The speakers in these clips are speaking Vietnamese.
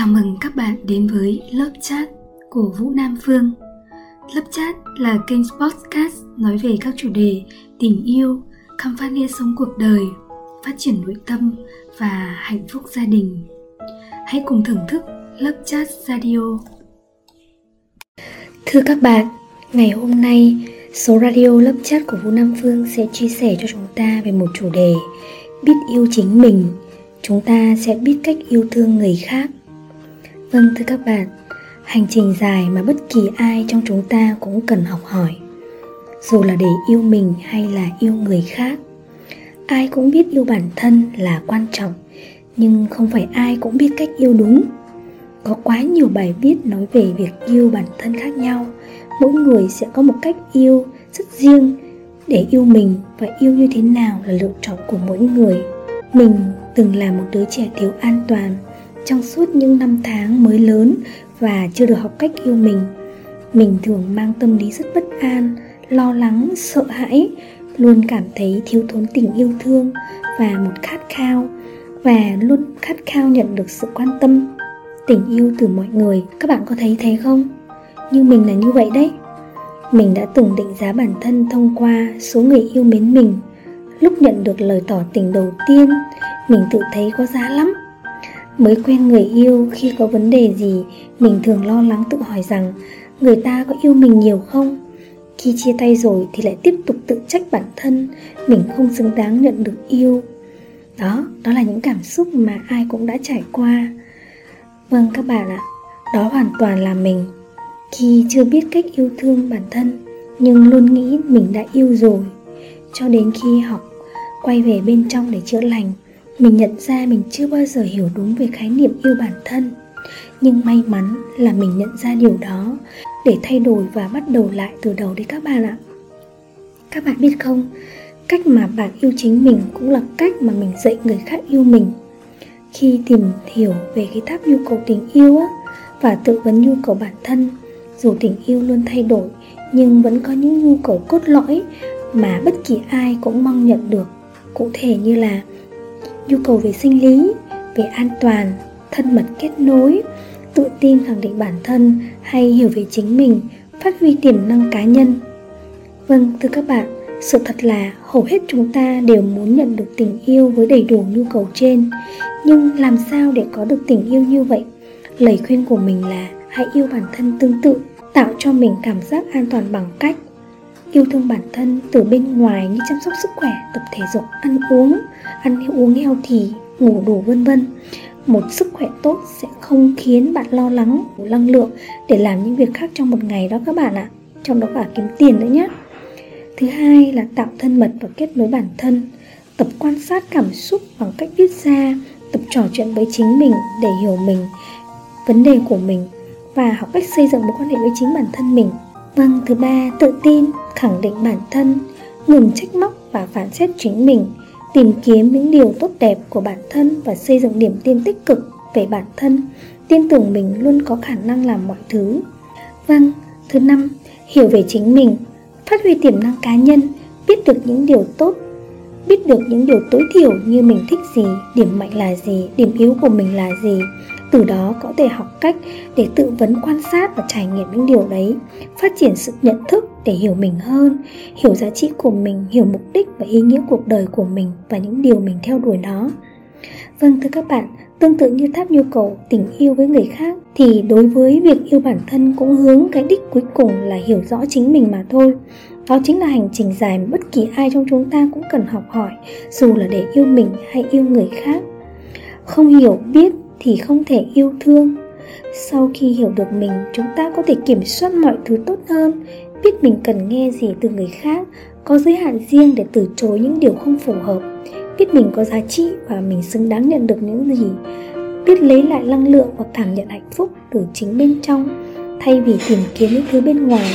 Chào mừng các bạn đến với lớp chat của Vũ Nam Phương. Lớp chat là kênh podcast nói về các chủ đề tình yêu, khám phá nghĩa sống cuộc đời, phát triển nội tâm và hạnh phúc gia đình. Hãy cùng thưởng thức lớp chat radio. Thưa các bạn, ngày hôm nay số radio lớp chat của Vũ Nam Phương sẽ chia sẻ cho chúng ta về một chủ đề biết yêu chính mình chúng ta sẽ biết cách yêu thương người khác vâng thưa các bạn, hành trình dài mà bất kỳ ai trong chúng ta cũng cần học hỏi. Dù là để yêu mình hay là yêu người khác, ai cũng biết yêu bản thân là quan trọng, nhưng không phải ai cũng biết cách yêu đúng. Có quá nhiều bài viết nói về việc yêu bản thân khác nhau. Mỗi người sẽ có một cách yêu rất riêng để yêu mình và yêu như thế nào là lựa chọn của mỗi người. Mình từng là một đứa trẻ thiếu an toàn trong suốt những năm tháng mới lớn và chưa được học cách yêu mình. Mình thường mang tâm lý rất bất an, lo lắng, sợ hãi, luôn cảm thấy thiếu thốn tình yêu thương và một khát khao, và luôn khát khao nhận được sự quan tâm, tình yêu từ mọi người. Các bạn có thấy thế không? Nhưng mình là như vậy đấy. Mình đã từng định giá bản thân thông qua số người yêu mến mình. Lúc nhận được lời tỏ tình đầu tiên, mình tự thấy có giá lắm mới quen người yêu khi có vấn đề gì, mình thường lo lắng tự hỏi rằng, người ta có yêu mình nhiều không? Khi chia tay rồi thì lại tiếp tục tự trách bản thân, mình không xứng đáng nhận được yêu. Đó đó là những cảm xúc mà ai cũng đã trải qua. Vâng các bạn ạ, đó hoàn toàn là mình. Khi chưa biết cách yêu thương bản thân, nhưng luôn nghĩ mình đã yêu rồi, cho đến khi học, quay về bên trong để chữa lành mình nhận ra mình chưa bao giờ hiểu đúng về khái niệm yêu bản thân. Nhưng may mắn là mình nhận ra điều đó để thay đổi và bắt đầu lại từ đầu đấy các bạn ạ. Các bạn biết không cách mà bạn yêu chính mình cũng là cách mà mình dạy người khác yêu mình. Khi tìm hiểu về cái tháp nhu cầu tình yêu á, và tự vấn nhu cầu bản thân dù tình yêu luôn thay đổi nhưng vẫn có những nhu cầu cốt lõi mà bất kỳ ai cũng mong nhận được. Cụ thể như là nhu cầu về sinh lý, về an toàn, thân mật kết nối, tự tin khẳng định bản thân hay hiểu về chính mình, phát huy tiềm năng cá nhân. Vâng thưa các bạn, sự thật là hầu hết chúng ta đều muốn nhận được tình yêu với đầy đủ nhu cầu trên. Nhưng làm sao để có được tình yêu như vậy? Lời khuyên của mình là hãy yêu bản thân tương tự, tạo cho mình cảm giác an toàn bằng cách yêu thương bản thân từ bên ngoài như chăm sóc sức khỏe, tập thể dục, ăn uống. Ăn uống heo thì ngủ đủ vân vân. Một sức khỏe tốt sẽ không khiến bạn lo lắng đủ năng lượng để làm những việc khác trong một ngày đó các bạn ạ. Trong đó cả kiếm tiền nữa nhé thứ hai là tạo thân mật và kết nối bản thân. Tập quan sát cảm xúc bằng cách viết ra, tập trò chuyện với chính mình để hiểu mình, vấn đề của mình và học cách xây dựng mối quan hệ với chính bản thân mình vâng thứ ba, tự tin, khẳng định bản thân, ngừng trách móc và phản xét chính mình, tìm kiếm những điều tốt đẹp của bản thân và xây dựng điểm tin tích cực về bản thân, tin tưởng mình luôn có khả năng làm mọi thứ. Vâng thứ năm, hiểu về chính mình, phát huy tiềm năng cá nhân, biết được những điều tốt, biết được những điều tối thiểu như mình thích gì, điểm mạnh là gì, điểm yếu của mình là gì từ đó có thể học cách để tự vấn quan sát và trải nghiệm những điều đấy, phát triển sự nhận thức để hiểu mình hơn, hiểu giá trị của mình, hiểu mục đích và ý nghĩa cuộc đời của mình và những điều mình theo đuổi nó vâng thưa các bạn, tương tự như tháp nhu cầu, tình yêu với người khác thì đối với việc yêu bản thân cũng hướng cái đích cuối cùng là hiểu rõ chính mình mà thôi. Đó chính là hành trình dài mà bất kỳ ai trong chúng ta cũng cần học hỏi, dù là để yêu mình hay yêu người khác. Không hiểu, biết thì không thể yêu thương. Sau khi hiểu được mình, chúng ta có thể kiểm soát mọi thứ tốt hơn, biết mình cần nghe gì từ người khác, có giới hạn riêng để từ chối những điều không phù hợp, biết mình có giá trị và mình xứng đáng nhận được những gì, biết lấy lại năng lượng và cảm nhận hạnh phúc từ chính bên trong, thay vì tìm kiếm những thứ bên ngoài,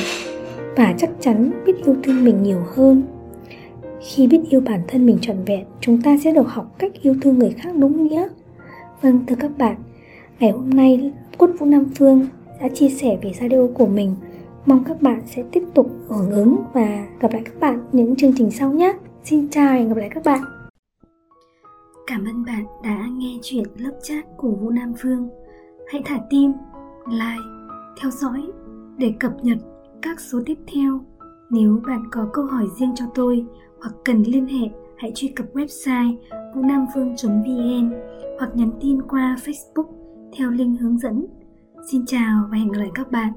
và chắc chắn biết yêu thương mình nhiều hơn. Khi biết yêu bản thân mình trọn vẹn, chúng ta sẽ được học cách yêu thương người khác đúng nghĩa vâng thưa các bạn. Ngày hôm nay cốt vũ nam phương đã chia sẻ về radio của mình. Mong các bạn sẽ tiếp tục hưởng ứng và gặp lại các bạn những chương trình sau nhé. Xin chào và hẹn gặp lại các bạn. Cảm ơn bạn đã nghe chuyện lớp chat của vũ nam phương hãy thả tim, like, theo dõi để cập nhật các số tiếp theo. Nếu bạn có câu hỏi riêng cho tôi hoặc cần liên hệ, hãy truy cập website vn hoặc nhắn tin qua Facebook theo link hướng dẫn. Xin chào và hẹn gặp lại các bạn